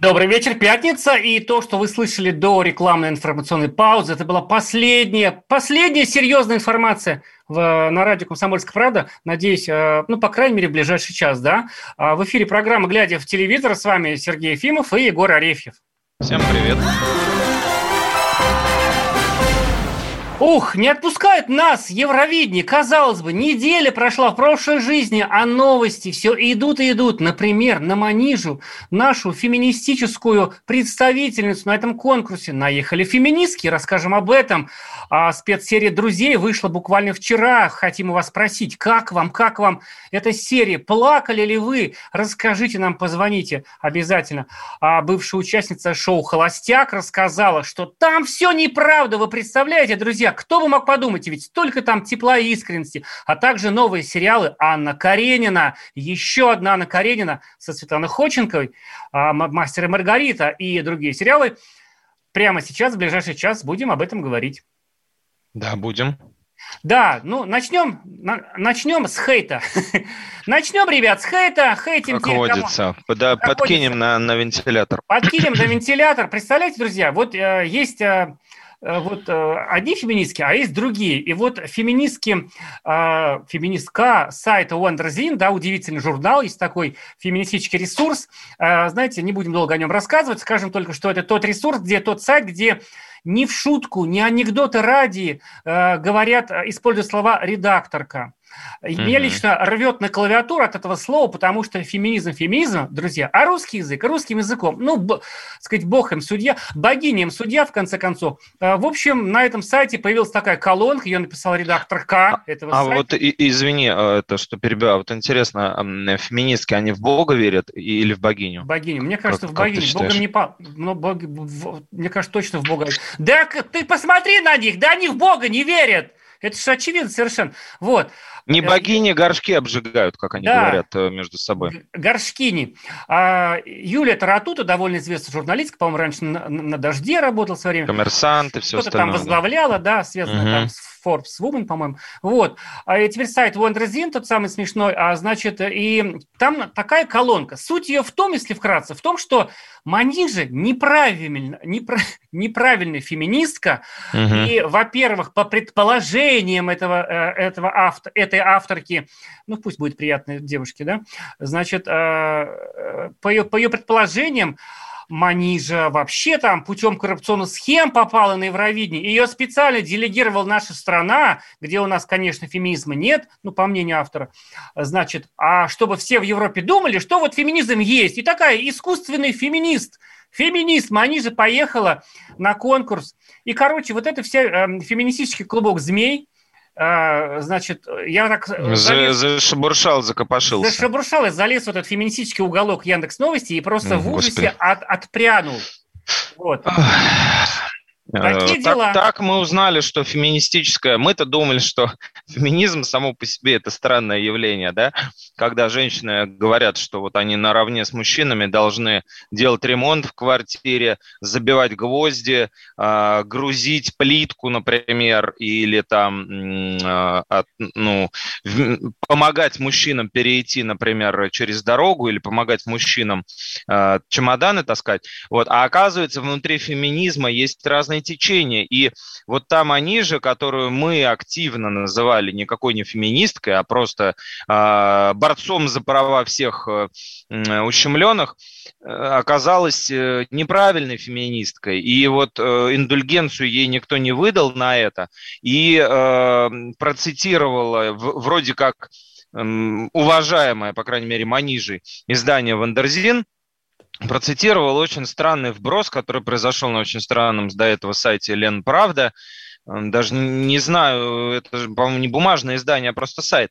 Добрый вечер, пятница. И то, что вы слышали до рекламной информационной паузы, это была последняя, последняя серьезная информация в, на радио «Комсомольская правда». Надеюсь, э, ну, по крайней мере, в ближайший час, да. А В эфире программа «Глядя в телевизор». С вами Сергей Ефимов и Егор Арефьев. Всем привет. Ух, не отпускают нас Евровидение. Казалось бы, неделя прошла в прошлой жизни, а новости все идут и идут. Например, на Манижу, нашу феминистическую представительницу на этом конкурсе, наехали феминистки. Расскажем об этом. А спецсерия «Друзей» вышла буквально вчера. Хотим у вас спросить, как вам, как вам эта серия? Плакали ли вы? Расскажите нам, позвоните обязательно. А бывшая участница шоу «Холостяк» рассказала, что там все неправда. Вы представляете, друзья, кто бы мог подумать, ведь столько там тепла и искренности, а также новые сериалы Анна Каренина, еще одна Анна Каренина со Светланой Ходченковой, а, «Мастер и Маргарита» и другие сериалы. Прямо сейчас, в ближайший час, будем об этом говорить. Да, будем. Да, ну начнем, на- начнем с хейта. начнем, ребят, с хейта. Хейтим Как водится. Как подкинем на, на вентилятор. Подкинем на вентилятор. Представляете, друзья, вот э, есть э, вот э, одни феминистки, а есть другие. И вот феминистки, э, феминистка сайта Wonderzine, да, удивительный журнал, есть такой феминистический ресурс. Э, знаете, не будем долго о нем рассказывать, скажем только, что это тот ресурс, где тот сайт, где ни в шутку, ни анекдоты ради э, говорят, э, используя слова «редакторка». И Меня лично рвет на клавиатуру от этого слова, потому что феминизм, феминизм, друзья, а русский язык, русским языком, ну, б- сказать, бог им судья, богиня им судья, в конце концов. Э, В общем, на этом сайте появилась такая колонка, ее написал редактор К этого А сайта. вот и- извини, э, это что перебиваю. Вот интересно, феминистки, они в Бога верят или в богиню? Богиню. Мне кажется, Как- в богиню. Богом не по... но Бог- в- Мне кажется, точно в Бога. Да ты посмотри на них, да они в Бога не верят. Это же очевидно совершенно. Вот. Не Э, богини горшки обжигают, как они Да. говорят э, между собой. Горшкини. А, Юлия Таратута, довольно известная журналистка, по-моему, раньше на, на «Дожде» работала в свое время. Коммерсант и все Что-то там остальное. да. возглавляла, да, связано Мгм. там с Forbes Woman, по-моему. Вот. А и теперь сайт Wonderzine, тот самый смешной, а значит, и там такая колонка. Суть ее в том, если вкратце, в том, что Манижа неправильно, непра- неправильная феминистка, Мгм. и, во-первых, по предположениям этого, э, этого авто, этой авторки, ну пусть будет приятно девушке, да, значит, э, э, по ее, по ее предположениям, Манижа вообще там путем коррупционных схем попала на Евровидение. Ее специально делегировала наша страна, где у нас, конечно, феминизма нет, ну, по мнению автора. Значит, а чтобы все в Европе думали, что вот феминизм есть. И такая искусственный феминист, феминист Манижа поехала на конкурс. И, короче, вот это все эм, феминистический клубок змей, э, значит, я так... э, За- залез- Зашебуршал, закопошился. Зашебуршал и залез в этот феминистический уголок Яндекс Новости и просто М, в ужасе господи. от, отпрянул. Вот. Такие Э, дела. Так, так мы узнали, что феминистическое... Мы-то думали, что феминизм само по себе это странное явление, да? Когда женщины говорят, что вот они наравне с мужчинами должны делать ремонт в квартире, забивать гвозди, а, грузить плитку, например, или там а, ну, помогать мужчинам перейти, например, через дорогу или помогать мужчинам а, чемоданы таскать. Вот. А оказывается, внутри феминизма есть разные течения. И вот там они же, которую мы активно называли никакой не феминисткой, а просто а, борцом за права всех э, ущемленных, э, оказалась э, неправильной феминисткой. И вот э, индульгенцию ей никто не выдал на это. И э, процитировала в- вроде как уважаемая, по крайней мере, Манижи, издание «Wonderzine», процитировал очень странный вброс, который произошел на очень странном до этого сайте Лен Правда. Даже не знаю, это, по-моему, не бумажное издание, а просто сайт.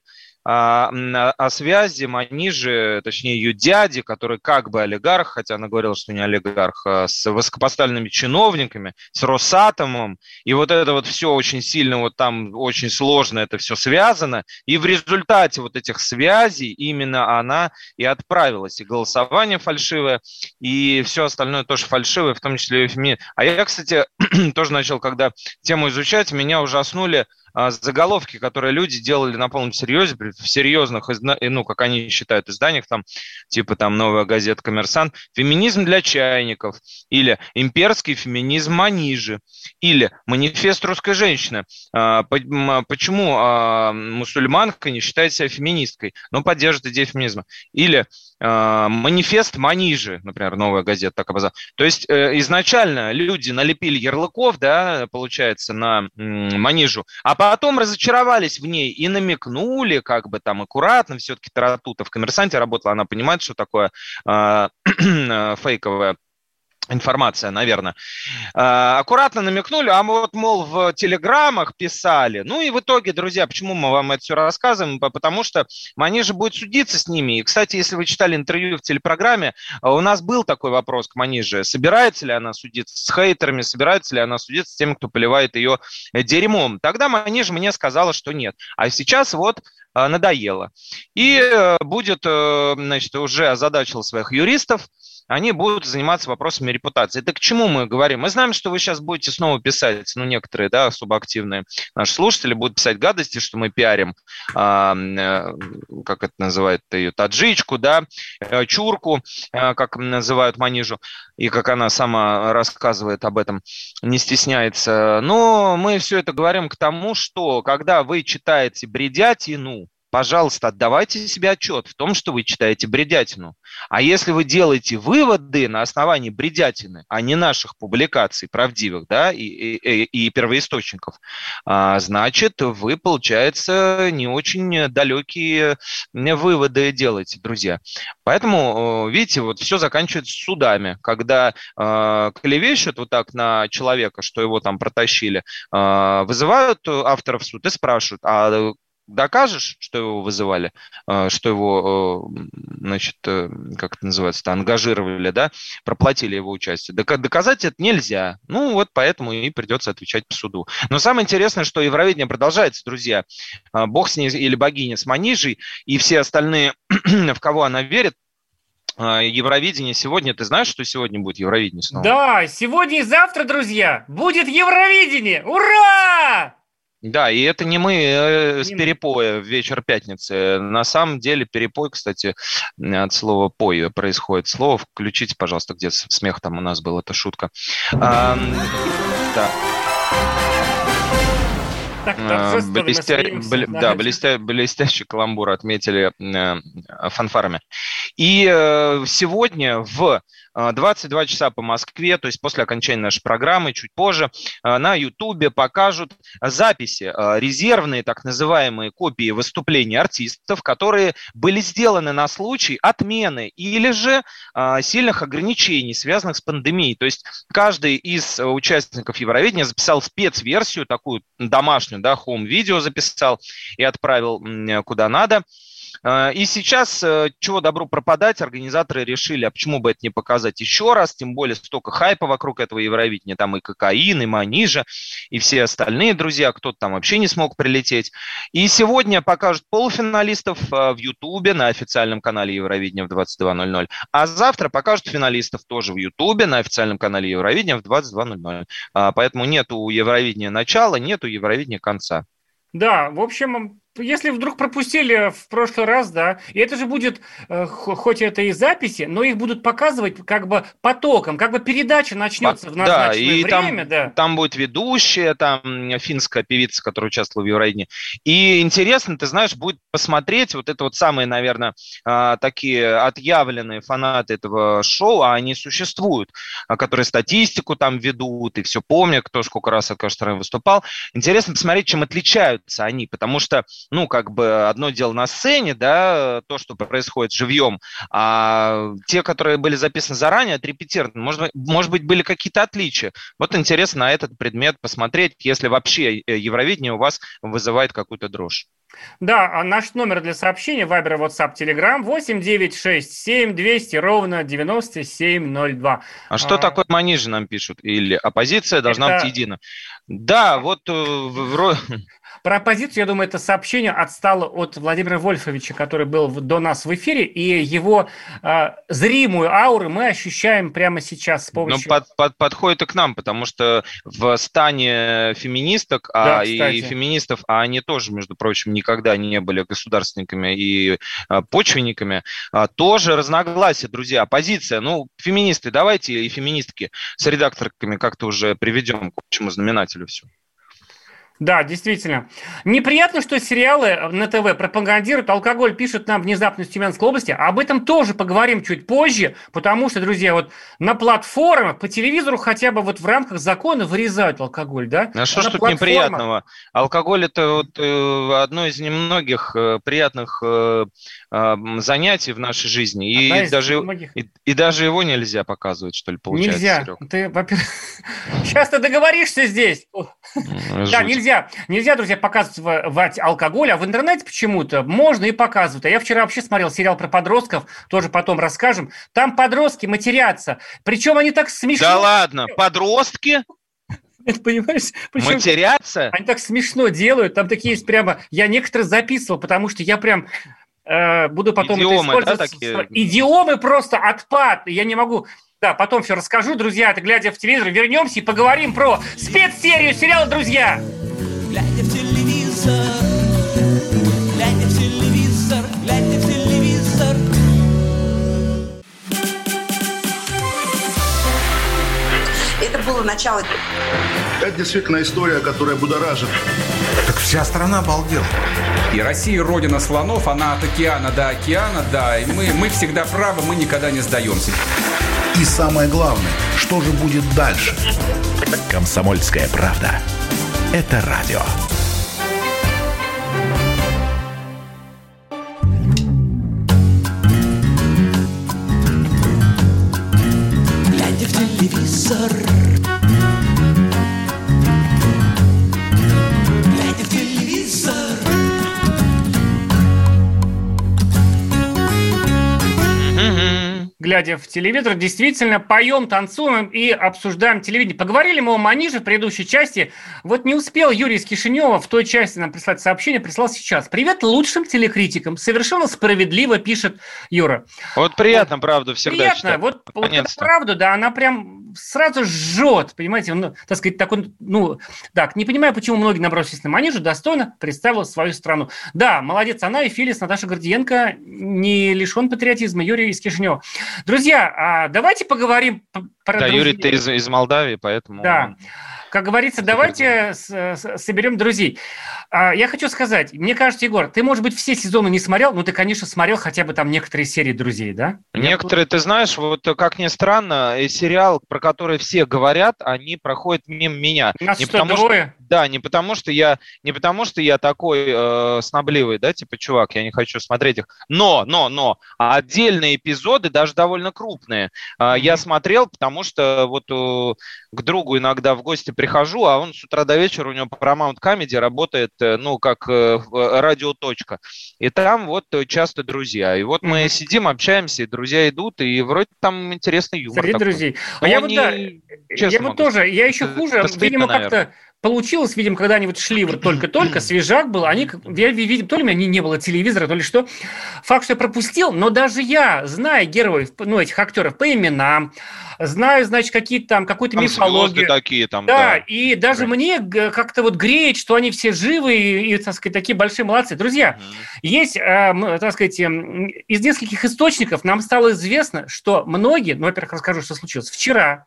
О связи Манижи, точнее ее дяди, который как бы олигарх, хотя она говорила, что не олигарх, а с высокопоставленными чиновниками, с Росатомом, и вот это вот все очень сильно, вот там очень сложно это все связано, и в результате вот этих связей именно она и отправилась, и голосование фальшивое, и все остальное тоже фальшивое, в том числе и феминизм. А я, кстати, тоже начал, когда тему изучать, меня ужаснули а, заголовки, которые люди делали на полном серьезе, в серьезных, ну, как они считают, изданиях, там, типа там «Новая газета Коммерсант», «Феминизм для чайников», или «Имперский феминизм Манижи», или «Манифест русской женщины». А, почему а, мусульманка не считает себя феминисткой, но поддерживает идею феминизма? Или «Манифест Манижи», например, «Новая газета» так обозвала. То есть э, изначально люди налепили ярлыков, да, получается, на Манижу, а потом разочаровались в ней и намекнули, как бы там аккуратно, все-таки Таратута в «Коммерсанте» работала, она понимает, что такое э, фейковое информация, наверное. А, аккуратно намекнули, а мы вот, мол, в телеграммах писали. Ну и в итоге, друзья, почему мы вам это все рассказываем? Потому что Манижа будет судиться с ними. И, кстати, если вы читали интервью в телепрограмме, а, у нас был такой вопрос к Маниже. Собирается ли она судиться с хейтерами, собирается ли она судиться с теми, кто поливает ее дерьмом? Тогда Манижа мне сказала, что нет. А сейчас вот надоело. И э, будет, э, значит, уже озадачил своих юристов, они будут заниматься вопросами репутации. Это к чему мы говорим? Мы знаем, что вы сейчас будете снова писать, ну, некоторые, да, особо активные наши слушатели будут писать гадости, что мы пиарим, а, э, как это называют ее, таджичку, да, э, чурку, э, как называют манижу, и как она сама рассказывает об этом, не стесняется. Но мы все это говорим к тому, что когда вы читаете бредятину, пожалуйста, отдавайте себе отчет в том, что вы читаете бредятину. А если вы делаете выводы на основании бредятины, а не наших публикаций правдивых да, и, и, и первоисточников, а, значит, вы, получается, не очень далекие выводы делаете, друзья. Поэтому, видите, вот все заканчивается судами, когда э, клевещут вот так на человека, что его там протащили, э, вызывают авторов в суд и спрашивают, а докажешь, что его вызывали, э, что его, э, значит, э, как это называется, ангажировали, да, проплатили его участие. Доказать это нельзя. Ну, вот поэтому и придется отвечать по суду. Но самое интересное, что Евровидение продолжается, друзья. Бог с ней или богиня с Манижей и все остальные, в кого она верит, Евровидение сегодня. Ты знаешь, что сегодня будет Евровидение снова? Да, сегодня и завтра, друзья, будет Евровидение! Ура! Да, и это не мы э, с перепоя в вечер пятницы. На самом деле перепой, кстати, от слова «пой» происходит слово. Включите, пожалуйста, где смех там у нас был, это шутка. А, да. А, блестя... Бл... Да, блестя... блестящий каламбур отметили э, фанфарами. И э, сегодня в 22 часа по Москве, то есть после окончания нашей программы, чуть позже, на Ютубе покажут записи, резервные так называемые копии выступлений артистов, которые были сделаны на случай отмены или же сильных ограничений, связанных с пандемией. То есть каждый из участников Евровидения записал спецверсию, такую домашнюю, да, home-видео записал и отправил куда надо. А, и сейчас, э, чего добру пропадать, организаторы решили, а почему бы это не показать еще раз, тем более столько хайпа вокруг этого Евровидения, там и кокаин, и манижа, и все остальные друзья, кто-то там вообще не смог прилететь. И сегодня покажут полуфиналистов э, в Ютубе на официальном канале Евровидения в 22.00, а завтра покажут финалистов тоже в Ютубе на официальном канале Евровидения в 22.00. А, поэтому нету Евровидения начала, нету Евровидения конца. Да, в общем, если вдруг пропустили в прошлый раз, да, и это же будет, э, хоть это и записи, но их будут показывать как бы потоком, как бы передача начнется в назначенное да, и время, там, да. Там будет ведущая, там финская певица, которая участвовала в Евровидении. И интересно, ты знаешь, будет посмотреть вот это вот самые, наверное, а, такие отъявленные фанаты этого шоу, а они существуют, а, которые статистику там ведут и все помнят, кто сколько раз, кажется, выступал. Интересно посмотреть, чем отличаются они, потому что ну, как бы одно дело на сцене, да, то, что происходит живьем, а те, которые были записаны заранее, отрепетированы, может, может быть, были какие-то отличия. Вот интересно на этот предмет посмотреть, если вообще э, Евровидение у вас вызывает какую-то дрожь. Да, а наш номер для сообщения Viber, WhatsApp, Telegram 8967 200 ровно 9702. А что А, такое манижи нам пишут? Или оппозиция должна Это- быть едина? Да, вот э, Про оппозицию, я думаю, это сообщение отстало от Владимира Вольфовича, который был до нас в эфире, и его э, зримую ауру мы ощущаем прямо сейчас с ну, помощью... под- под- подходит и к нам, потому что в стане феминисток Да, а, и феминистов, а они тоже, между прочим, никогда не были государственниками и а, почвенниками, а, тоже разногласия, друзья. Оппозиция, ну, феминисты, давайте и феминистки с редакторками как-то уже приведем к общему знаменателю все. Да, действительно. Неприятно, что сериалы на ТВ пропагандируют алкоголь, пишут нам внезапно из Тюменской области. Об этом тоже поговорим чуть позже, потому что, друзья, вот на платформах, по телевизору хотя бы вот в рамках закона вырезают алкоголь, да? А что ж тут платформах- неприятного? Алкоголь это вот э, одно из немногих э, приятных э, занятий в нашей жизни. И даже, многих. и, и даже его нельзя показывать, что ли, получается, Нельзя. Серег? Ты, во-первых, сейчас ты договоришься здесь. Да, жуть. Нельзя. Нельзя, друзья, показывать алкоголь, а в интернете почему-то можно и показывают. А я вчера вообще смотрел сериал про подростков, тоже потом расскажем. Там подростки матерятся. Причем они так смешно... Да ладно, подростки Это, понимаешь? Причем матерятся? они так смешно делают. Там такие есть прямо... Я некоторые записывал, потому что я прям э, буду потом это Идиомы, да, использовать. такие? Идиомы просто отпад. Я не могу... Да, потом все расскажу, друзья. Это глядя в телевизор. Вернемся и поговорим про спецсерию сериала «Друзья». Глядя в телевизор, глядя в телевизор, глядя в телевизор. Это было начало Это действительно история, которая будоражит. Так вся страна обалдела. И Россия родина слонов, она от океана до океана, да, и мы, мы всегда правы, мы никогда не сдаемся. И самое главное, что же будет дальше? Комсомольская правда. Это радио. Глядя в телевизор. Глядя в телевизор, действительно поем, танцуем и обсуждаем телевидение. Поговорили мы о Маниже в предыдущей части. Вот не успел Юрий из Кишинева в той части нам прислать сообщение, прислал сейчас. Привет лучшим телекритикам. Совершенно справедливо пишет Юра. Вот приятно, правда, всегда Приятно. читать. Вот, вот правду, да, она прям сразу жжет, понимаете, ну, так сказать, такой, ну, так, не понимаю, почему многие набросились на Манижу, достойно представила свою страну. Да, молодец, она и Филис, Наташа Гордиенко не лишен патриотизма, Юрий из Кишинева. Друзья, а давайте поговорим про Да, друзей. Юрий, ты из, из Молдавии, поэтому... Да. Как говорится, давайте соберем друзей. А, Я хочу сказать, мне кажется, Егор, ты, может быть, все сезоны не смотрел, но ты, конечно, смотрел хотя бы там некоторые серии друзей, да? Некоторые, ты знаешь, вот как ни странно, э, сериал, про который все говорят, они проходят мимо меня. Нас Не что, потому что- двое? Да, не потому что я не потому что я такой э, снобливый, да, типа чувак, я не хочу смотреть их. Но, но, но отдельные эпизоды даже довольно крупные. А, Я смотрел, потому что вот э, к другу иногда в гости прихожу, а он с утра до вечера у него Paramount Comedy работает, э, ну как э, э, радиоточка, и там вот э, часто друзья. И вот мы сидим, общаемся, и друзья идут, и вроде там интересный юмор. Среди такой. друзей. А я вот, да, я вот тоже, я еще хуже, видимо, как-то. Получилось, видимо, когда они вот шли вот только-только, свежак был, они, я видим, то ли у меня не, не было телевизора, то ли что. Факт, что я пропустил, но даже я, зная героев, ну, этих актеров по именам, знаю, значит, какие-то там, какую-то Там мифологию. такие там, Да, да. и даже Правильно. мне как-то вот греет, что они все живы и, и, так сказать, такие большие молодцы. Друзья, Мгм. есть, э, м, так сказать, из нескольких источников нам стало известно, что многие, ну, во-первых, расскажу, что случилось. Вчера,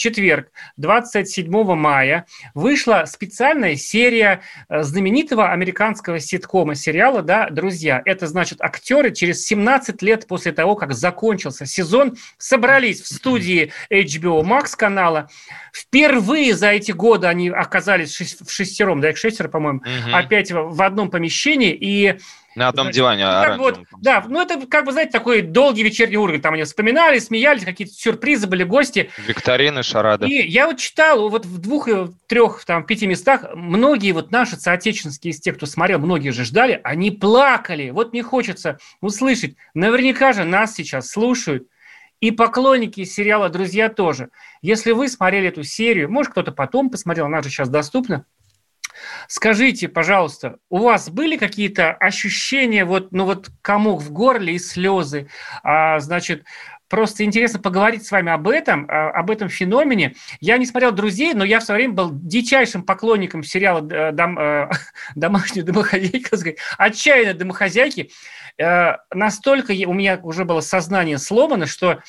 четверг, 27 мая, вышла специальная серия э, знаменитого американского ситкома, сериала, да, «Друзья». Это, значит, актеры через 17 лет после того, как закончился сезон, собрались в студии HBO Max канала. Впервые за эти годы они оказались в шестером, да, их шестеро, по-моему, Мгм. опять в одном помещении, и На одном диване ну, как бы вот, да, ну это как бы, знаете, такой долгий вечерний уровень. Там они вспоминали, смеялись, какие-то сюрпризы были, гости. Викторины, шарады. И я вот читал вот в двух, э, трех, там, пяти местах, многие вот наши соотечественские из тех, кто смотрел, многие же ждали, они плакали. Вот мне хочется услышать. Наверняка же нас сейчас слушают. И поклонники сериала «Друзья» тоже. Если вы смотрели эту серию, может, кто-то потом посмотрел, она же сейчас доступна, Скажите, пожалуйста, у вас были какие-то ощущения, вот, ну вот комок в горле и слезы? А, значит, просто интересно поговорить с вами об этом, а, об этом феномене. Я не смотрел «Друзей», но я в свое время был дичайшим поклонником сериала э, дом, э, «Домашняя домохозяйка», сказать, «Отчаянные домохозяйки». Э, настолько у меня уже было сознание сломано, что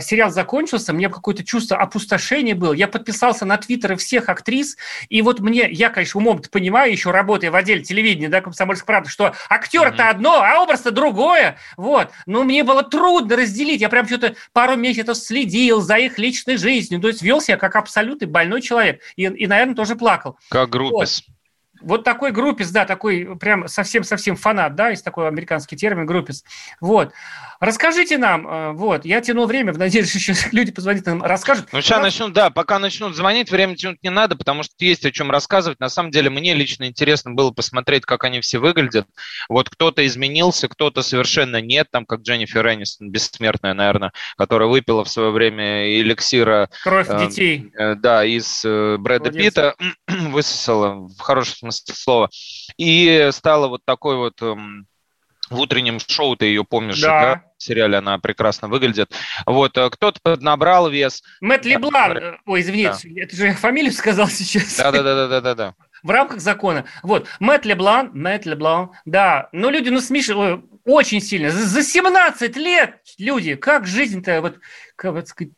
сериал закончился, мне какое-то чувство опустошения было. Я подписался на твиттеры всех актрис, и вот мне, я, конечно, умом-то понимаю, еще работая в отделе телевидения, да, «Комсомольской правды», что актер-то Мгм. одно, а образ-то другое, вот. Но мне было трудно разделить, я прям что-то пару месяцев следил за их личной жизнью, то есть вел себя как абсолютный больной человек, и, и наверное, тоже плакал. Как группис. Вот такой группис, да, такой прям совсем-совсем фанат, да, есть такой американский термин группис. Вот. Расскажите нам, э, вот, я тяну время, в надежде, что еще люди позвонят нам, расскажут. Ну, сейчас начнут, да, пока начнут звонить, время тянуть не надо, потому что есть о чем рассказывать. На самом деле, мне лично интересно было посмотреть, как они все выглядят. Вот кто-то изменился, кто-то совершенно нет, там, как Дженнифер Энистон, бессмертная, наверное, которая выпила в свое время эликсира Кровь э, детей. Э, Да, из э, Брэда Молодец. Питта высосала, в хорошем смысле слова. И стала вот такой вот эм, в утреннем шоу, ты ее помнишь, Да. да? В сериале она прекрасно выглядит. Вот, э, кто-то поднабрал вес. Мэтт да, Леблан, э, ой, извините, это же я фамилию сказал сейчас. Да-да-да-да-да-да. В рамках закона. Вот, Мэтт Леблан, Мэтт Леблан, да. Но люди, ну, смешивают очень сильно. За за 17 лет, люди, как жизнь-то, вот, как сказать,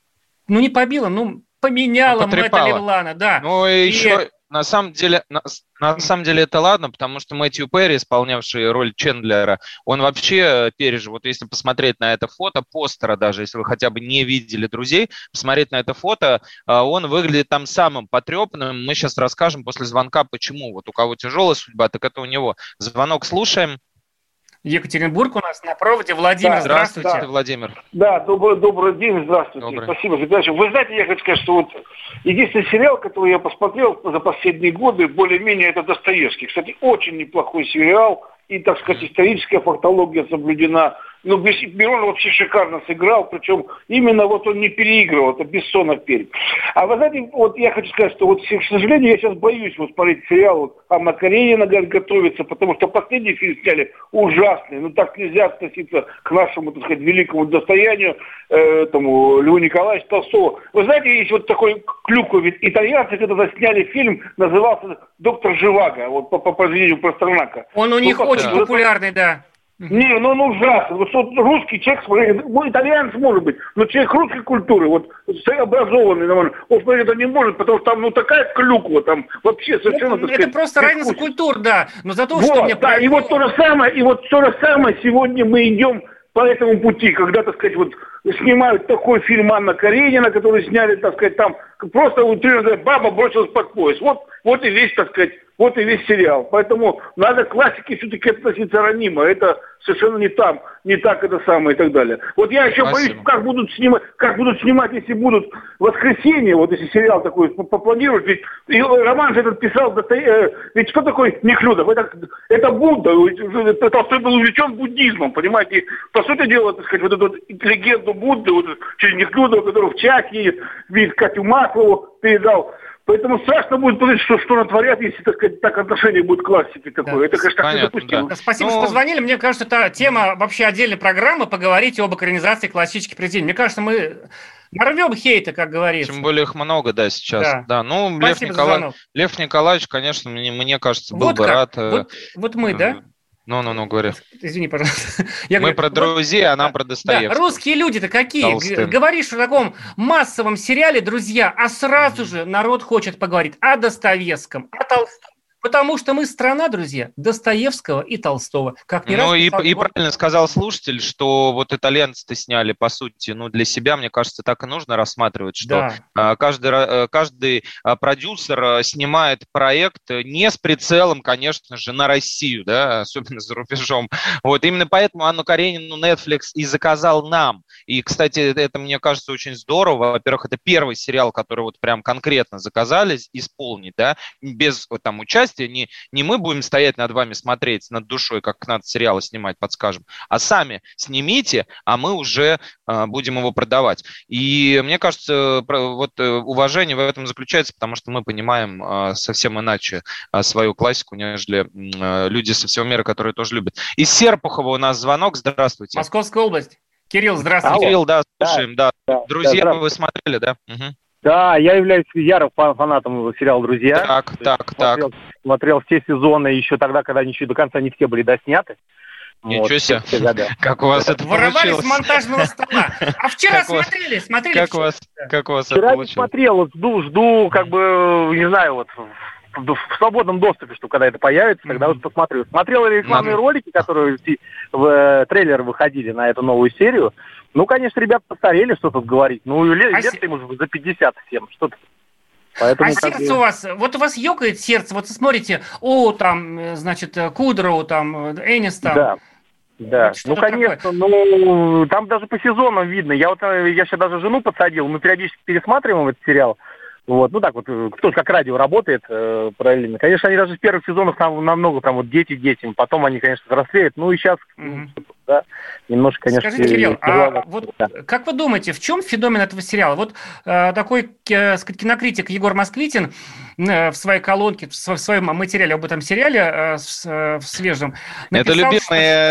ну, не побила, ну, поменяла Ну, Мэтта. Леблана, да. Ну и И- еще, на самом деле, на, на самом деле это ладно, потому что Мэтью Перри, исполнявший роль Чендлера, он вообще э, пережил, вот если посмотреть на это фото, постера даже, если вы хотя бы не видели друзей, посмотреть на это фото, э, он выглядит там самым потрепанным. Мы сейчас расскажем после звонка, почему. Вот у кого тяжелая судьба, так это у него. Звонок слушаем. Екатеринбург у нас на проводе. Владимир, Да, здравствуйте. Здравствуйте, Владимир. Да, добрый, добрый день, здравствуйте. Добрый. Спасибо за передачу. Вы знаете, я хочу сказать, что вот единственный сериал, который я посмотрел за последние годы, более-менее, это Достоевский. Кстати, очень неплохой сериал, и, так сказать, историческая фактология соблюдена. Ну, Мирон вообще шикарно сыграл, причем именно вот он не переигрывал, это Бессонов перед. А вы знаете, вот я хочу сказать, что вот, к сожалению, я сейчас боюсь вот смотреть сериал вот, Анна Каренина говорит, готовится, потому что последний фильм сняли ужасный, ну так нельзя относиться к нашему, так сказать, великому достоянию, э, этому Льву Николаевичу Толстого. Вы знаете, есть вот такой ведь итальянцы когда-то сняли фильм, назывался «Доктор Живаго», вот по, по произведению Пастернака. Он у Ну, них как очень популярный, да. Не, ну он ужасный. Вот что русский человек, ну, итальянец может быть, но человек русской культуры, вот образованный, нормально, он смотреть это не может, потому что там ну такая клюква, там вообще совершенно... Это, сказать, просто разница культур, да. Но зато Вот, что мне да, и вот то же самое, и вот то же самое сегодня мы идем по этому пути, когда, так сказать, вот снимают такой фильм Анна Каренина, который сняли, так сказать, там просто утрированно баба бросилась под пояс. Вот, вот и весь, так сказать, вот и весь сериал. Поэтому надо к классике все-таки относиться ранимо. Это совершенно не там, не так это самое и так далее. Вот я еще Спасибо. боюсь, как будут снимать, как будут снимать, если будут воскресенье, вот если сериал такой попланируют, ведь и роман же этот писал, э, ведь кто такой Нехлюдов? Это, это Будда, Толстой был увлечен буддизмом, понимаете? И, по сути дела, так сказать, вот эту вот легенду Будды, вот через Нехлюдова, который в чат едет, видит Катю Маслову, передал. Поэтому страшно будет посмотреть, что, что натворят, если, так сказать, так отношение будет к классике такое. Это, конечно, так Понятно, недопустимо. да. Спасибо, Ну- что позвонили. Мне кажется, это тема вообще отдельной программы поговорить об экранизации классических произведений. Мне кажется, мы нарвем хейта, как говорится. Тем более их много, да, сейчас. Да. Да, ну, Лев, Спасибо Никола-. Лев Николаевич, конечно, мне, мне кажется, был Вот бы как? рад. э, Вот, вот мы, да? Ну-ну-ну, говори. Извини, пожалуйста. Я Мы говорю, про вот- друзей, а нам Да, про Да, Достоевского. русские люди-то какие? Толстым. Говоришь о таком массовом сериале, друзья, а сразу же народ хочет поговорить о Достоевском, о Толстом, Потому что мы страна, друзья, Достоевского и Толстого. Как раз Ну и, писал и Горький. правильно сказал слушатель, что вот итальянцы-то сняли, по сути, ну для себя, мне кажется, так и нужно рассматривать, что Да. а, каждый, э, каждый а, продюсер а, снимает проект э, не с прицелом, конечно же, на Россию, да, особенно за рубежом. Вот именно поэтому Анну Каренину Netflix и заказал нам. И, кстати, это, мне кажется, очень здорово. Во-первых, это первый сериал, который вот прям конкретно заказали исполнить, да, без вот, там участия. Не, не мы будем стоять над вами, смотреть над душой, как надо сериалы снимать, подскажем, а сами снимите, а мы уже а, будем его продавать. И мне кажется, про- вот э, уважение в этом заключается, потому что мы понимаем а, совсем иначе а, свою классику, нежели а, люди со всего мира, которые тоже любят. Из Серпухова у нас звонок. Здравствуйте. Московская область. Кирилл, здравствуйте. Кирилл, да, слушаем, да. да, Друзья, да, вы смотрели, да? Мгм. Да, я являюсь ярым фа- фанатом сериала «Друзья». Так, То так, так. смотрел, смотрел все сезоны еще тогда, когда они еще до конца не все были досняты. Ничего Вот, себе. все года. Как у вас это Воровали с получилось? монтажного стола. А вчера Как у вас- смотрели, смотрели. Как у вчера. вас, как у вас это Вчера не получилось? смотрел, вот жду, жду, как бы, не знаю, вот в, свободном доступе, что когда это появится, тогда вот посмотрю. Смотрел рекламные ролики, которые в, ти- в, э, трейлеры выходили на эту новую серию. Ну, конечно, ребята постарели, что тут говорить. Ну, лет, А лет уже за 50 всем, что-то. Поэтому А сердце бы- у вас, вот у вас ёкает сердце, вот смотрите, о, там, э, значит, э, Кудроу, там, э, Энис там. Да. Да, Вот ну конечно, ну там даже по сезонам видно. Я вот я сейчас даже жену подсадил, мы периодически пересматриваем этот сериал. Вот, ну так вот, кто как радио работает э, параллельно. Конечно, они даже в первых сезонах нам, намного там вот дети детям, потом они, конечно, взрослеют. Ну и сейчас, Мгм. Да, немножко, конечно, Скажите, Кирилл, а вот да. как вы думаете, в чем феномен этого сериала? Вот э, такой э, сказать, кинокритик Егор Москвитин э, в своей колонке, в в своем материале об этом сериале э, э, в свежем Это написал, любимый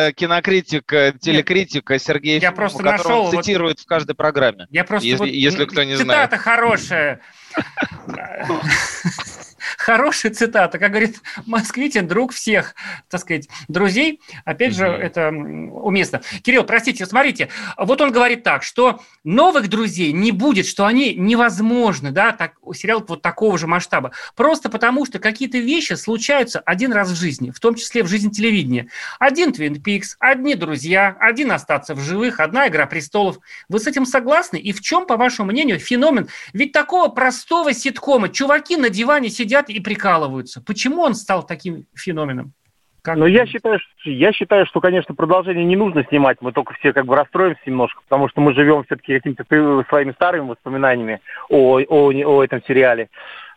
э, кинокритик, э, телекритик э, Сергей Я Ефимов, просто нашел он вот- цитирует в каждой программе. Я просто Если- вот, если кто не цитата знает. хорошая. Хорошая цитата, как говорит Москвитин, друг всех, так сказать, друзей. Опять же, это уместно. Кирилл, простите, смотрите, вот он говорит так, что новых друзей не будет, что они невозможны, да, так, сериал вот такого же масштаба. Просто потому, что какие-то вещи случаются один раз в жизни, в том числе в жизни телевидения. Один Твин Пикс, одни друзья, один остаться в живых, одна игра престолов. Вы с этим согласны? И в чем, по вашему мнению, феномен? Ведь такого простого ситкома чуваки на диване сидят и прикалываются. Почему он стал таким феноменом? Как Ну, я считаю, что, я считаю, что, конечно, продолжение не нужно снимать, мы только все как бы расстроимся немножко, потому что мы живем все-таки какими-то своими старыми воспоминаниями о, о, о этом сериале.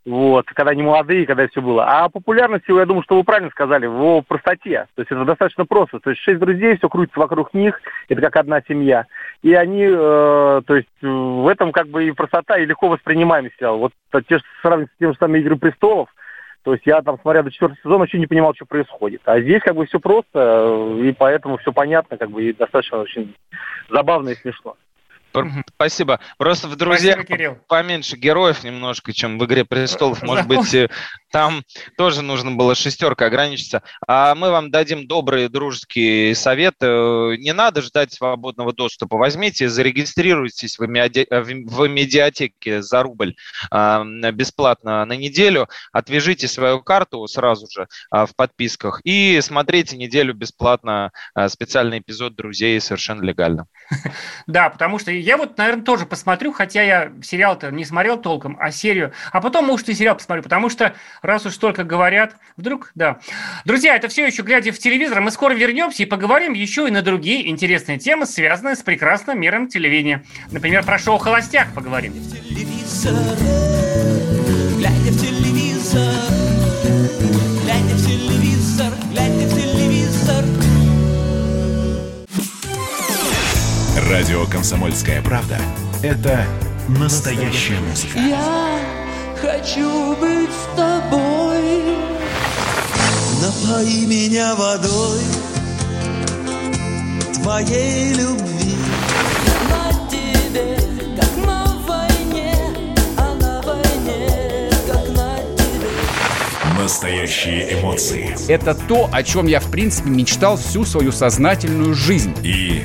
Вот, когда они молодые, когда все было. А популярность его, я думаю, что вы правильно сказали, в простоте. То есть это достаточно просто. То есть шесть друзей, все крутится вокруг них, это как одна семья. И они, э, то есть в этом как бы и простота, и легко воспринимаемый сериал. Вот те же сравнить с тем же самым «Игры престолов», то есть я там, смотря до четвертого сезона, вообще не понимал, что происходит. А здесь как бы все просто, э, и поэтому все понятно, как бы и достаточно очень забавно и смешно. Спасибо. Просто в «Друзьях» Спасибо, поменьше героев немножко, чем в «Игре престолов». Может быть, э, там тоже нужно было шестеркой ограничиться. А мы вам дадим добрый дружеский совет. Э, Не надо ждать свободного доступа. Возьмите, зарегистрируйтесь в, меди- э, в- в медиатеке за рубль а, бесплатно на неделю, отвяжите свою карту сразу же а, в подписках и смотрите неделю бесплатно а, специальный эпизод «Друзей» совершенно легально. Да, потому что я вот, наверное, тоже посмотрю, хотя я сериал-то не смотрел толком, а серию. А потом, может, и сериал посмотрю, потому что раз уж столько говорят, вдруг, да. Друзья, это все еще глядя в телевизор. Мы скоро вернемся и поговорим еще и на другие интересные темы, связанные с прекрасным миром телевидения. Например, про шоу «Холостяк» поговорим. телевизор, Радио «Комсомольская правда» — это настоящая музыка. Я хочу быть с тобой. Напои меня водой твоей любви. На тебе, как на войне, а на войне, как на тебе. Настоящие эмоции Это то, о чем я, в принципе, мечтал всю свою сознательную жизнь. и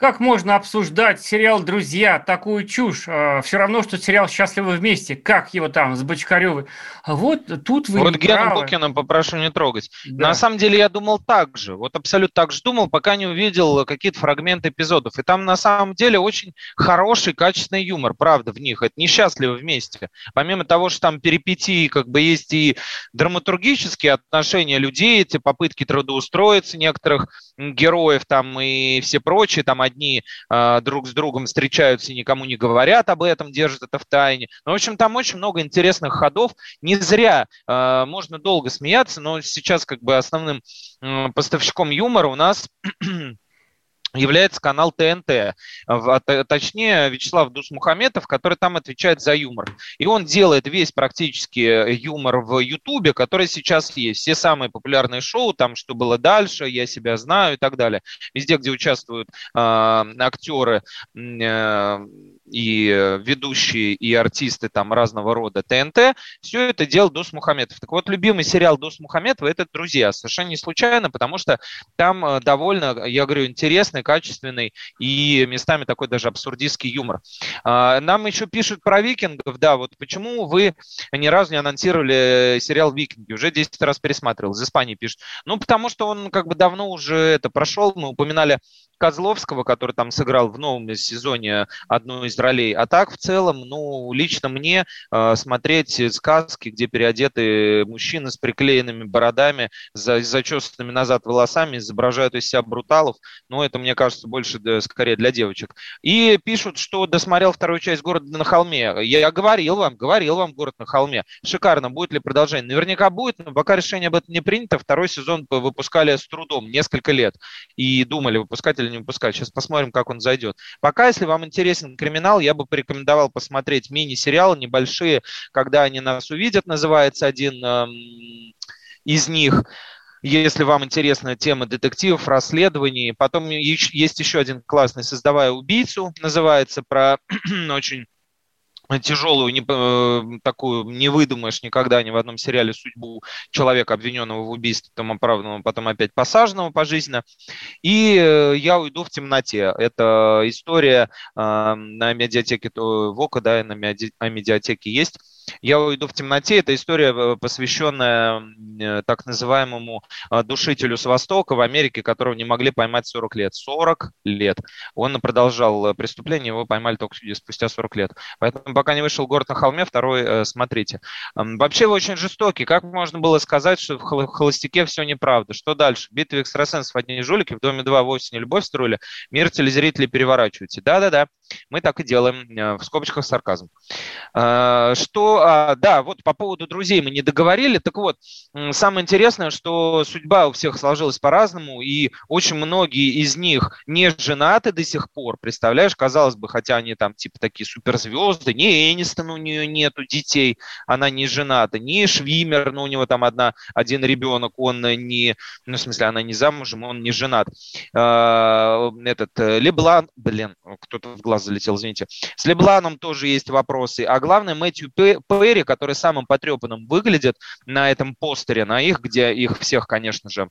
Как можно обсуждать сериал «Друзья» такую чушь? Все равно, что сериал «Счастливы вместе». Как его там, с Бочкаревой? Вот тут вы Вот правы. Букина попрошу не трогать. Да. На самом деле я думал так же, вот абсолютно так же думал, пока не увидел какие-то фрагменты эпизодов. И там на самом деле очень хороший, качественный юмор, правда, в них. Это несчастливо вместе. Помимо того, что там перипетии, как бы есть и драматургические отношения людей, эти попытки трудоустроиться некоторых героев там и все прочие, там одни а, друг с другом встречаются и никому не говорят об этом, держат это в тайне. Ну, в общем, там очень много интересных ходов. Не зря э, можно долго смеяться, но сейчас как бы основным э, поставщиком юмора у нас является канал ТНТ, а точнее Вячеслав Дусмухаметов, который там отвечает за юмор. И он делает весь практически э, юмор в Ютубе, который сейчас есть. Все самые популярные шоу, там «Что было дальше», «Я себя знаю» и так далее. Везде, где участвуют э, актеры э, и ведущие, и артисты там разного рода ТНТ, все это делал Дус Мухаметов. Так вот, любимый сериал Дус Мухаметова – это «Друзья». Совершенно не случайно, потому что там э, довольно, я говорю, интересный, качественный и местами такой даже абсурдистский юмор. А, Нам еще пишут про викингов, да, вот почему вы ни разу не анонсировали сериал «Викинги», уже 10 раз пересматривал, из Испании пишут. Ну, потому что он как бы давно уже это прошел, мы упоминали Козловского, который там сыграл в новом сезоне одну из ролей. А так, в целом, ну, лично мне э, смотреть сказки, где переодеты мужчины с приклеенными бородами, за, зачесанными назад волосами, изображают из себя бруталов, ну, это, мне кажется, больше да, скорее для девочек. И пишут, что досмотрел вторую часть «Города на холме». Я, я говорил вам, говорил вам «Город на холме». Шикарно, будет ли продолжение? Наверняка будет, но пока решение об этом не принято. Второй сезон выпускали с трудом, несколько лет. И думали, выпускать или не выпускать. Сейчас посмотрим, как он зайдет. Пока, если вам интересен криминал, я бы порекомендовал посмотреть мини-сериалы небольшие, когда они нас увидят, называется один эм, из них. Если вам интересна тема детективов, расследований. Потом есть еще один классный «Создавая убийцу», называется, про очень тяжелую, не, э, такую не выдумаешь никогда ни в одном сериале судьбу человека, обвиненного в убийстве, там оправданного, потом опять посаженного пожизненно. И э, «Я уйду в темноте». Это история э, на медиатеке ВОКа, да, и на медиатеке есть. «Я уйду в темноте» – это история, э, посвященная э, так называемому э, душителю с Востока в Америке, которого не могли поймать 40 лет. 40 лет. Он продолжал преступление, его поймали только спустя 40 лет. Поэтому пока не вышел «Город на холме», второй смотрите. Вообще вы очень жестокий. Как можно было сказать, что в «Хол- «Холостяке» все неправда? Что дальше? В «Битве экстрасенсов» одни жулики, в «Доме 2» вовсе не любовь строили, мир телезрителей переворачиваете. Да-да-да, мы так и делаем, э, в скобочках сарказм. А, Что, а, да, вот по поводу друзей мы не договорили. Так вот, самое интересное, что судьба у всех сложилась по-разному, и очень многие из них не женаты до сих пор, представляешь, казалось бы, хотя они там типа такие суперзвезды, не Энистон у нее нету детей, она не жената, не Швимер, но у него там одна, один ребенок, он не, ну, в смысле, она не замужем, он не женат. А, Этот, э, Леблан, блин, кто-то в глаз залетел, извините. С Лебланом тоже есть вопросы. А главное, Мэтью Пе- Перри, который самым потрепанным выглядит на этом постере, на их, где их всех, конечно же,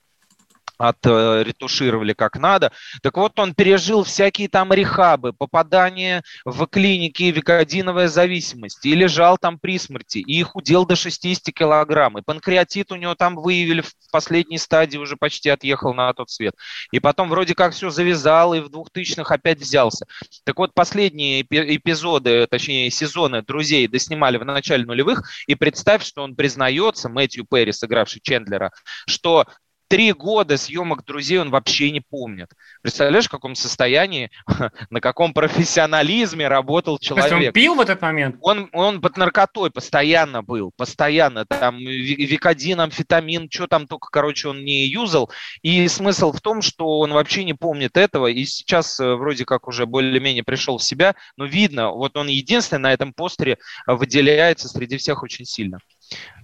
отретушировали как надо. Так вот, он пережил всякие там рехабы, попадание в клиники и викодиновая зависимость, и лежал там при смерти, и худел до 60 килограмм, и панкреатит у него там выявили в последней стадии, уже почти отъехал на тот свет. И потом вроде как все завязал, и в 2000-х опять взялся. Так вот, последние эпи- эпизоды, точнее, сезоны «Друзей» доснимали в начале нулевых, и представь, что он признается, Мэтью Перри, сыгравший Чендлера, что три года съемок «Друзей» он вообще не помнит. Представляешь, в каком состоянии, на каком профессионализме работал человек. он пил в этот момент? Он, он под наркотой постоянно был, постоянно. Там викодин, амфетамин, что там только, короче, он не юзал. И смысл в том, что он вообще не помнит этого. И сейчас э, вроде как уже более-менее пришел в себя. Но видно, вот он единственный на этом постере выделяется среди всех очень сильно.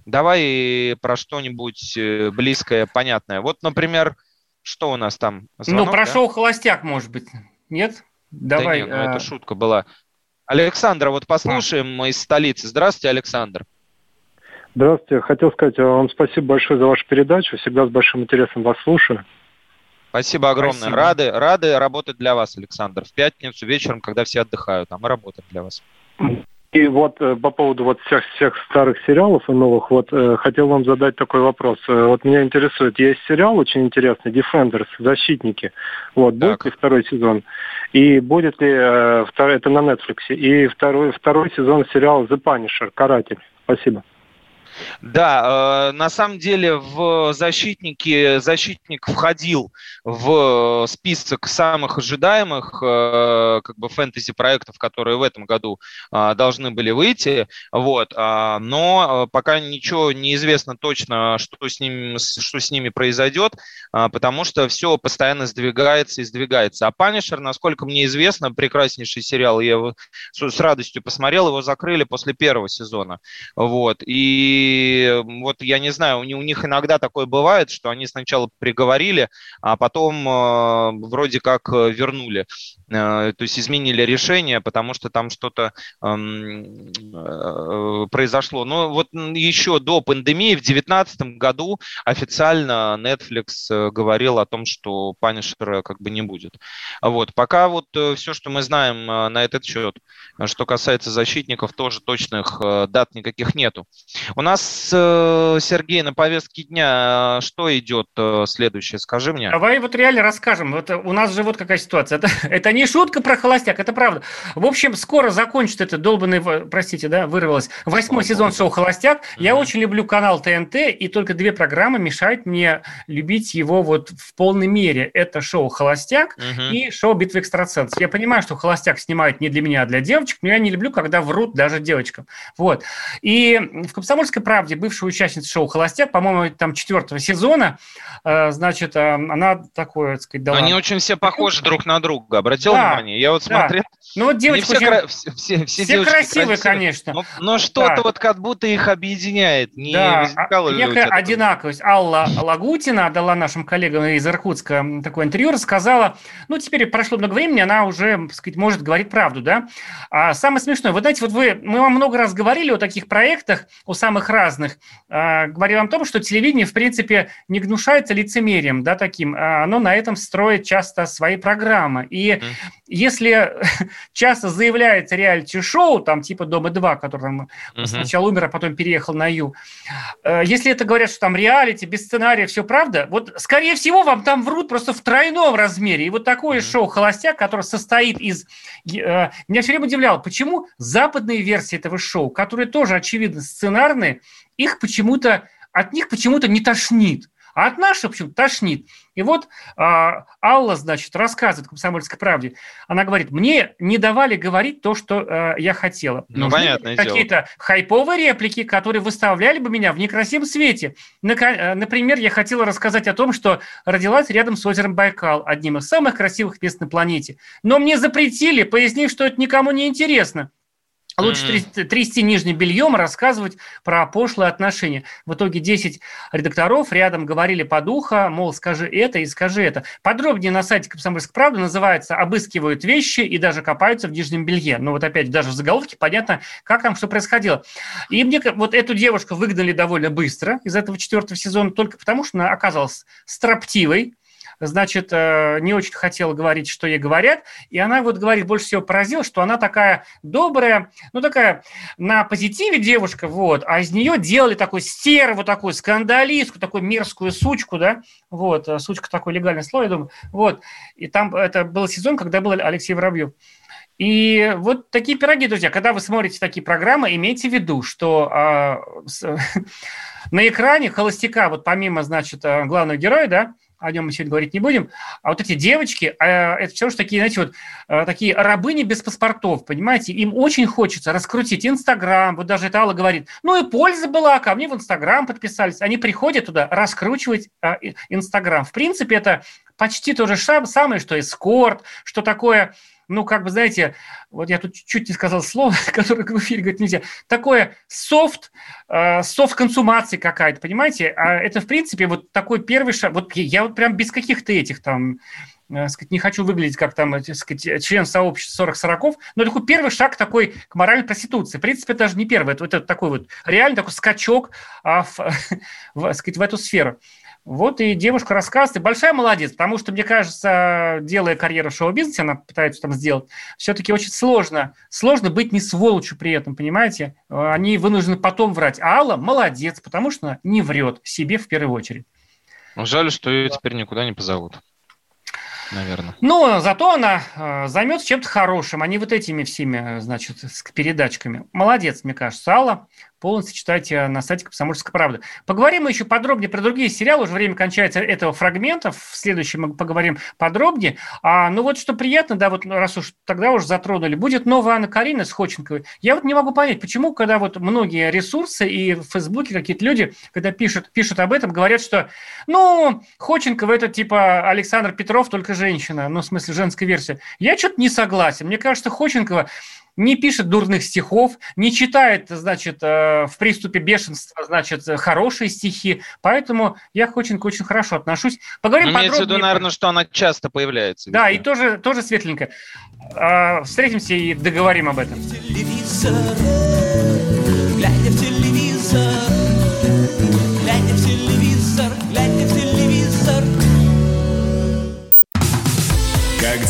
Давай про что-нибудь э, близкое, понятное. Вот, например, что у нас там? Ну, Звонок, ну, про да? «Холостяк», может быть. Нет? Давай. Да нет, ну, а... это шутка была. Александра, вот послушаем а. из столицы. Здравствуйте, Александр. Здравствуйте. Хотел сказать вам спасибо большое за вашу передачу. Всегда с большим интересом вас слушаю. Спасибо огромное. Спасибо. Рады, рады работать для вас, Александр. В пятницу вечером, когда все отдыхают, а мы работаем для вас. И вот э, по поводу вот всех, всех старых сериалов и новых, вот э, хотел вам задать такой вопрос. Э, вот меня интересует, есть сериал очень интересный, Defenders, Защитники. Вот, будет так. ли второй сезон? И будет ли второй, это на Netflix, и второй, второй сезон сериала The Punisher, Каратель. Спасибо. Да, э, на самом деле в защитники защитник входил в список самых ожидаемых э, как бы фэнтези проектов, которые в этом году э, должны были выйти. Вот, а, но пока ничего не известно точно, что с ними, что с ними произойдет, а, потому что все постоянно сдвигается и сдвигается. А Панишер, насколько мне известно, прекраснейший сериал, я его с радостью посмотрел, его закрыли после первого сезона. Вот, и и вот я не знаю, у них иногда такое бывает, что они сначала приговорили, а потом э, вроде как э, вернули. Э, то есть изменили решение, потому что там что-то эм, произошло. Но вот еще до пандемии в 2019 году официально Netflix говорил о том, что Punisher как бы не будет. Вот. Пока вот все, что мы знаем на этот счет, что касается защитников, тоже точных дат никаких нету. У нас нас, э, Сергей, на повестке дня что идет э, следующее? Скажи мне. Давай вот реально расскажем. Вот у нас же вот какая ситуация. Это, это не шутка про холостяк, это правда. В общем, скоро закончит это долбанный, простите, да, вырвалось, восьмой сезон шоу «Холостяк». Mm-hmm. Я очень люблю канал ТНТ, и только две программы мешают мне любить его вот в полной мере. Это шоу «Холостяк» mm-hmm. и шоу «Битва экстрасенсов». Я понимаю, что «Холостяк» снимают не для меня, а для девочек, но я не люблю, когда врут даже девочкам. Вот. И в «Комсомольской правде» бывшая участница шоу «Холостяк», по-моему, там четвертого сезона, э, значит, э, она такое, так сказать, дала... Они очень все похожи друг на друга, обратил да, внимание? Я вот да. смотрел... Ну вот девочки все, кра... все, все, все, все красивые, конечно. Но, но что-то да. вот как будто их объединяет. Не да, возникало ли некая одинаковость. Алла Лагутина дала нашим коллегам из Иркутска такой интервью, рассказала, ну теперь прошло много времени, она уже, так сказать, может говорить правду, да. А самое смешное, вы знаете, вот вы, мы вам много раз говорили о таких проектах, о самых разных, э, говорил о том, что телевидение, в принципе, не гнушается лицемерием, да, таким. А оно на этом строит часто свои программы. И mm. если часто заявляется реалити-шоу, там типа «Дома-2», который там mm-hmm. сначала умер, а потом переехал на Ю, э, если это говорят, что там реалити, без сценария, все правда, вот, скорее всего, вам там врут просто в тройном размере. И вот такое mm-hmm. шоу «Холостяк», которое состоит из... Меня все время удивляло, почему западные версии этого шоу, которые тоже, очевидно, сценарные, их почему-то, от них почему-то не тошнит. А от наших почему тошнит. И вот а, Алла, значит, рассказывает в «Комсомольской правде». Она говорит, мне не давали говорить то, что а, я хотела. Ну, понятно. Какие-то хайповые реплики, которые выставляли бы меня в некрасивом свете. Э, например, я хотела рассказать о том, что родилась рядом с озером Байкал, одним из самых красивых мест на планете. Но мне запретили, пояснив, что это никому не интересно. Лучше mm-hmm. трясти нижним бельем, рассказывать про пошлые отношения. В итоге 10 редакторов рядом говорили по духу, мол, скажи это и скажи это. Подробнее на сайте «Комсомольской правды» называется «Обыскивают вещи и даже копаются в нижнем белье». Ну вот опять, даже в заголовке понятно, как там что происходило. И мне вот эту девушку выгнали довольно быстро из этого четвертого сезона только потому, что она оказалась строптивой, значит, э, не очень хотела говорить, что ей говорят, и она вот говорит, больше всего поразила, что она такая добрая, ну, такая на позитиве девушка, вот, а из нее делали такой стерву, такую скандалистку, такую мерзкую сучку, да, вот, э, сучка такое легальное слово, я думаю, вот, и там это был сезон, когда был Алексей Воробьев. И вот такие пироги, друзья, когда вы смотрите такие программы, имейте в виду, что а, с, на экране холостяка, вот помимо, значит, а, главного героя, да, о нем мы сегодня говорить не будем, а вот эти девочки, а, это все же такие, знаете, вот а, такие рабыни без паспортов, понимаете, им очень хочется раскрутить Инстаграм, вот даже это Алла говорит, ну и польза была, ко мне в Инстаграм подписались, они приходят туда раскручивать Инстаграм. В принципе, это почти то же самое, что эскорт, что такое ну, как бы, знаете, вот я тут чуть не сказал слово, которое в эфире говорить нельзя, такое софт, э, софт-консумации какая-то, понимаете? А это, в принципе, вот такой первый шаг. Вот я вот прям без каких-то этих там э, сказать, не хочу выглядеть как там, так сказать, член сообщества 40 сороков, но такой первый шаг такой к моральной проституции. В принципе, это даже не первый, это, это такой вот реально такой скачок а, в, в, сказать, в эту сферу. Вот и девушка рассказывает, и большая молодец, потому что, мне кажется, делая карьеру в шоу-бизнесе, она пытается там сделать, все-таки очень сложно. Сложно быть не сволочью при этом, понимаете? Они вынуждены потом врать. А Алла молодец, потому что она не врет себе в первую очередь. Ну, жаль, что ее теперь никуда не позовут наверное. Но зато она э, займется чем-то хорошим, а не вот этими всеми, значит, передачками. Молодец, мне кажется, Алла полностью читайте на сайте «Комсомольской правды». Поговорим мы еще подробнее про другие сериалы. Уже время кончается этого фрагмента. В следующем мы поговорим подробнее. А, ну вот что приятно, да, вот раз уж тогда уже затронули, будет новая Анна Карина с Ходченковой. Я вот не могу понять, почему, когда вот многие ресурсы и в Фейсбуке какие-то люди, когда пишут, пишут об этом, говорят, что, ну, Ходченкова это типа Александр Петров, только женщина, ну, в смысле, женская версия. Я что-то не согласен. Мне кажется, Ходченкова не пишет дурных стихов, не читает, значит, э, в приступе бешенства, значит, хорошие стихи. Поэтому я к очень, очень хорошо отношусь. Поговорим ну, Имеется в виду, наверное, что она часто появляется. Да, и тоже, тоже светленько. А, встретимся и договорим об этом. Телевизор,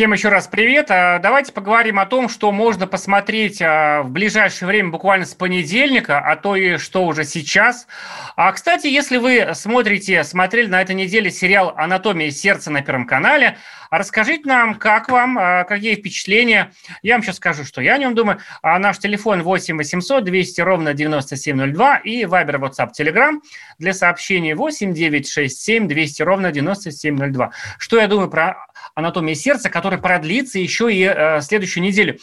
Всем еще раз привет. А, Давайте поговорим о том, что можно посмотреть а, в ближайшее время, буквально с понедельника, а то и что уже сейчас. А, кстати, если вы смотрите, смотрели на этой неделе сериал «Анатомия сердца» на Первом канале, расскажите нам, как вам, а, какие впечатления. Я вам сейчас скажу, что я о нем думаю. А наш телефон 8 800 200 ровно 9702 и Viber, WhatsApp, Telegram для сообщений 8 967 200 ровно 9702. Что я думаю про «Анатомия сердца», который продлится еще и э, следующую неделю.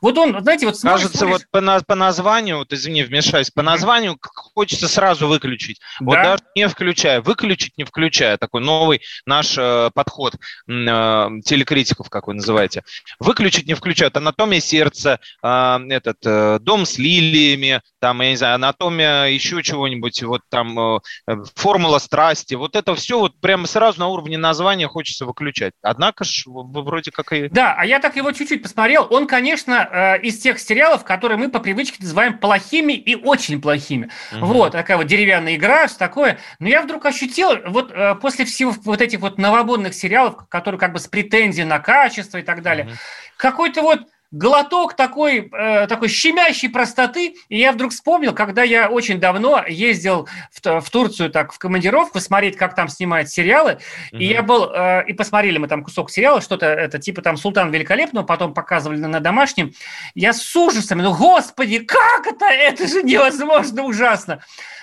Вот он, знаете, вот смотришь, Кажется, смотришь- вот по, на- по названию, вот извини, вмешаюсь, по названию хочется сразу выключить. Вот Да? даже не включая, выключить не включая, такой новый наш э, подход э, телекритиков, как вы называете. Выключить не включают. Анатомия сердца, э, этот э, дом с лилиями, там, я не знаю, анатомия еще чего-нибудь, вот там э, э, формула страсти. Вот это все вот прямо сразу на уровне названия хочется выключать. Однако в- вроде как и... Да, а я так его чуть-чуть посмотрел. Он, конечно, э, из тех сериалов, которые мы по привычке называем плохими и очень плохими. Мгм. Вот, такая вот деревянная игра, все такое. Но я вдруг ощутил, вот э, после всего вот этих вот новободных сериалов, которые как бы с претензией на качество и так далее, какой-то вот глоток такой, э, такой щемящей простоты. И я вдруг вспомнил, когда я очень давно ездил в, в Турцию так в командировку смотреть, как там снимают сериалы. И я был, э, и посмотрели мы там кусок сериала, что-то это типа там Султан Великолепного, потом показывали на, на домашнем. Я с ужасом, ну господи, как это? Это же невозможно ужасно.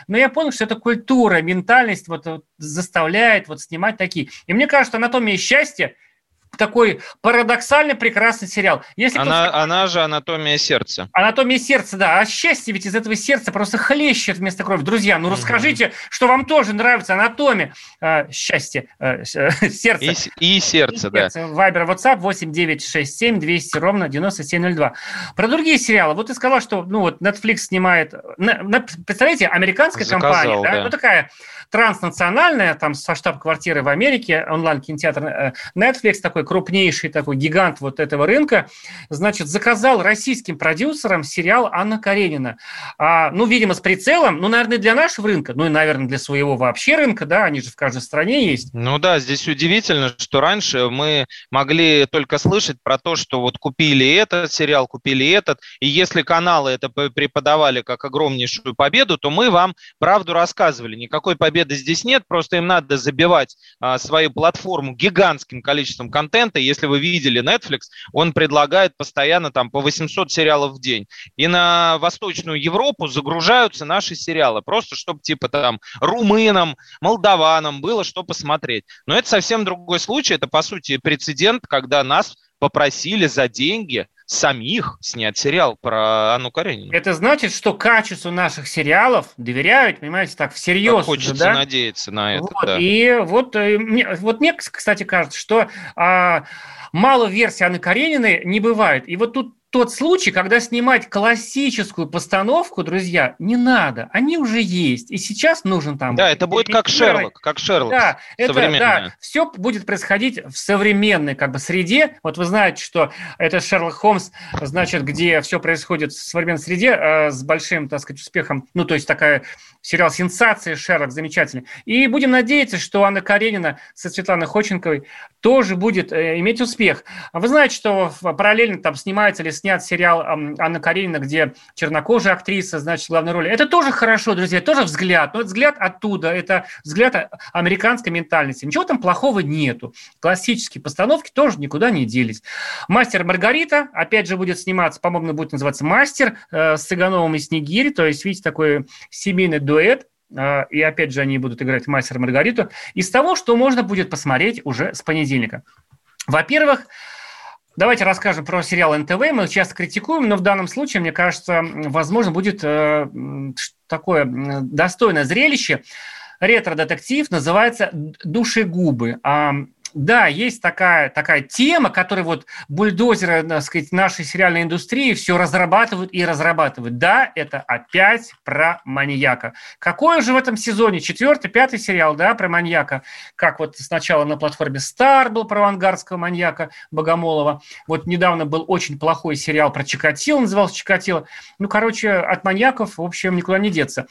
Но я понял, что это культура, ментальность вот, вот заставляет вот снимать такие. И мне кажется, анатомия счастья такой парадоксально прекрасный сериал. Если она, кто... она же «Анатомия сердца». «Анатомия сердца», да. А счастье ведь из этого сердца просто хлещет вместо крови. Друзья, ну расскажите, угу. что вам тоже нравится «Анатомия». А, счастье, а, сердце. И, и сердце, и да. Вайбер, WhatsApp 8967 200 ровно 9702. Про другие сериалы. Вот ты сказал, что ну вот Netflix снимает... Представляете, американская Заказал, компания, да? да? Ну такая транснациональная, там со штаб-квартиры в Америке, онлайн-кинотеатр э, Netflix, такой крупнейший такой гигант вот этого рынка, значит, заказал российским продюсерам сериал Анна Каренина. А, ну, видимо, с прицелом, ну, наверное, для нашего рынка, ну, и, наверное, для своего вообще рынка, да, они же в каждой стране есть. Ну да, здесь удивительно, что раньше мы могли только слышать про то, что вот купили этот сериал, купили этот, и если каналы это преподавали как огромнейшую победу, то мы вам правду рассказывали. Никакой победы победы здесь нет, просто им надо забивать а, свою платформу гигантским количеством контента. Если вы видели Netflix, он предлагает постоянно там по 800 сериалов в день. И на Восточную Европу загружаются наши сериалы, просто чтобы типа там румынам, молдаванам было что посмотреть. Но это совсем другой случай, это по сути прецедент, когда нас попросили за деньги самих снять сериал про Анну Каренину. Это значит, что качеству наших сериалов доверяют, понимаете, так всерьез. Так хочется да? надеяться на это, вот, да. И вот, э, мне, вот мне, кстати, кажется, что а, мало версий Анны Карениной не бывает. И вот тут тот случай, когда снимать классическую постановку, друзья, не надо. Они уже есть. И сейчас нужен там... Да, это будет как Шерлок, как Шерлок да, это, да, все будет происходить в современной как бы среде. Вот вы знаете, что это Шерлок Холмс, значит, где все происходит в современной среде э, с большим, так сказать, успехом. Ну, то есть такая сериал «Сенсация» Шерлок замечательный. И будем надеяться, что Анна Каренина со Светланой Ходченковой тоже будет э, иметь успех. Вы знаете, что параллельно там снимается или снят сериал Анна Каренина, где чернокожая актриса, значит, главной роли. Это тоже хорошо, друзья, тоже взгляд. Но это взгляд оттуда, это взгляд американской ментальности. Ничего там плохого нету. Классические постановки тоже никуда не делись. «Мастер Маргарита», опять же, будет сниматься, по-моему, будет называться «Мастер» э, с Цыгановым и Снегири. То есть, видите, такой семейный дуэт э, и опять же они будут играть мастер Маргариту, из того, что можно будет посмотреть уже с понедельника. Во-первых, Давайте расскажем про сериал НТВ. Мы часто критикуем, но в данном случае, мне кажется, возможно, будет э, такое достойное зрелище. Ретро-детектив называется «Душегубы». Да, есть такая, такая тема, которую вот бульдозеры, так сказать, нашей сериальной индустрии все разрабатывают и разрабатывают. Да, это опять про маньяка. Какой уже в этом сезоне? Четвертый, пятый сериал, да, про маньяка. Как вот сначала на платформе Star был про авангардского маньяка Богомолова. Вот недавно был очень плохой сериал про Чикатило, назывался Чикатило. Ну, короче, от маньяков, в общем, никуда не деться.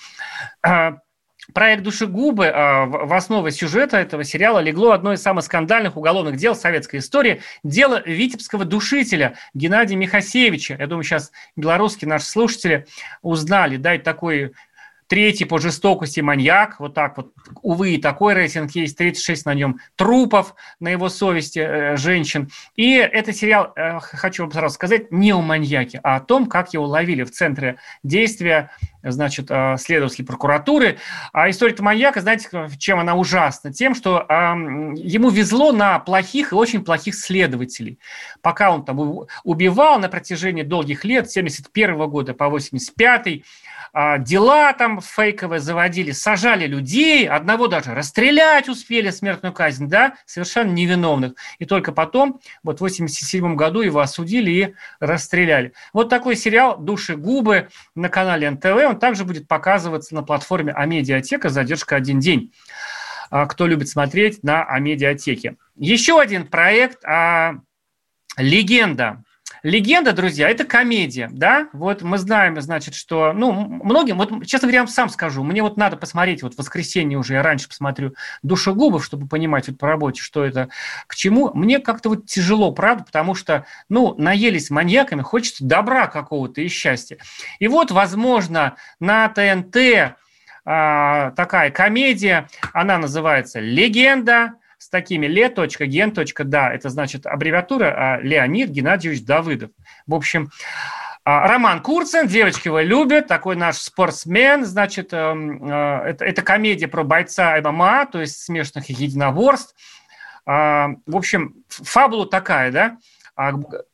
Проект «Душегубы» а, в основе сюжета этого сериала легло одно из самых скандальных уголовных дел советской истории – дело витебского душителя Геннадия Михасевича. Я думаю, сейчас белорусские наши слушатели узнали, да, такой Третий по жестокости маньяк, вот так вот, увы, и такой рейтинг есть, 36 на нем трупов на его совести э, женщин. И это сериал, э, хочу вам сразу сказать, не о маньяке, а о том, как его ловили в центре действия, значит, э, следователей прокуратуры. А история маньяка, знаете, чем она ужасна? Тем, что ему везло на плохих и очень плохих следователей. Пока он там убивал на протяжении долгих лет, с 71 года по 85 а, дела там фейковые заводили, сажали людей, одного даже расстрелять успели, смертную казнь, да, совершенно невиновных. И только потом, вот в 87 году его осудили и расстреляли. Вот такой сериал «Души губы» на канале НТВ, он также будет показываться на платформе Амедиатека «Задержка один день» а, кто любит смотреть на Амедиатеке. Еще один проект а, «Легенда» Легенда, друзья, это комедия, да? Вот мы знаем, значит, что, ну, многим, вот, честно говоря, я вам сам скажу, мне вот надо посмотреть, вот в воскресенье уже, я раньше посмотрю «Душегубов», чтобы понимать вот по работе, что это к чему. Мне как-то вот тяжело, правда, потому что, ну, наелись маньяками, хочется добра какого-то и счастья. И вот, возможно, на ТНТ а, такая комедия, она называется «Легенда», с такими ле.ген.да. Это значит аббревиатура а, Леонид Геннадьевич Давыдов. В общем, а, Роман Курцин, девочки его любят, такой наш спортсмен, значит, эм, э, это, это комедия про бойца ММА, то есть смешанных единоборств. А, в общем, фабула такая, да,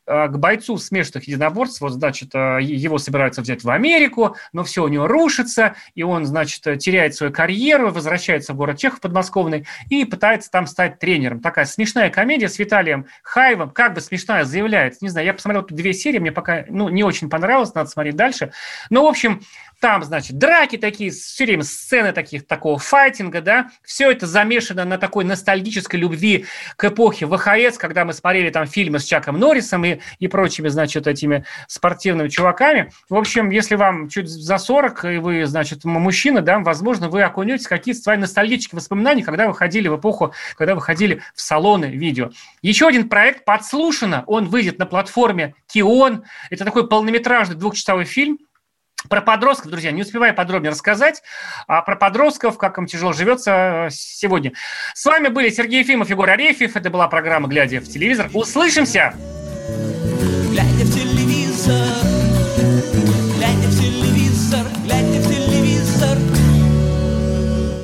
к, а к бойцу смешанных единоборств, вот, значит, э, его собираются взять в Америку, но все у него рушится, и он, значит, теряет свою карьеру, возвращается в город Чехов подмосковный и пытается там стать тренером. Такая смешная комедия с Виталием Хаевым, как бы смешная, заявляет. Не знаю, я посмотрел тут две серии, мне пока ну, не очень понравилось, надо смотреть дальше. Но, в общем, там, значит, драки такие, все время сцены таких, такого файтинга, да, все это замешано на такой ностальгической любви к эпохе ВХС, когда мы смотрели там фильмы с Чаком Норрисом и, и прочими, значит, этими спортивными чуваками. В общем, если вам чуть за 40, и вы, значит, мужчина, да, возможно, вы окунетесь в какие-то свои ностальгические воспоминания, когда вы ходили в эпоху, когда вы ходили в салоны видео. Еще один проект «Подслушано», он выйдет на платформе Кион. Это такой полнометражный двухчасовой фильм, про подростков, друзья, не успеваю подробнее рассказать, а про подростков, как им тяжело живется э, сегодня. С вами были Сергей Ефимов, Егор Арефьев. Это была программа «Глядя в телевизор». Услышимся!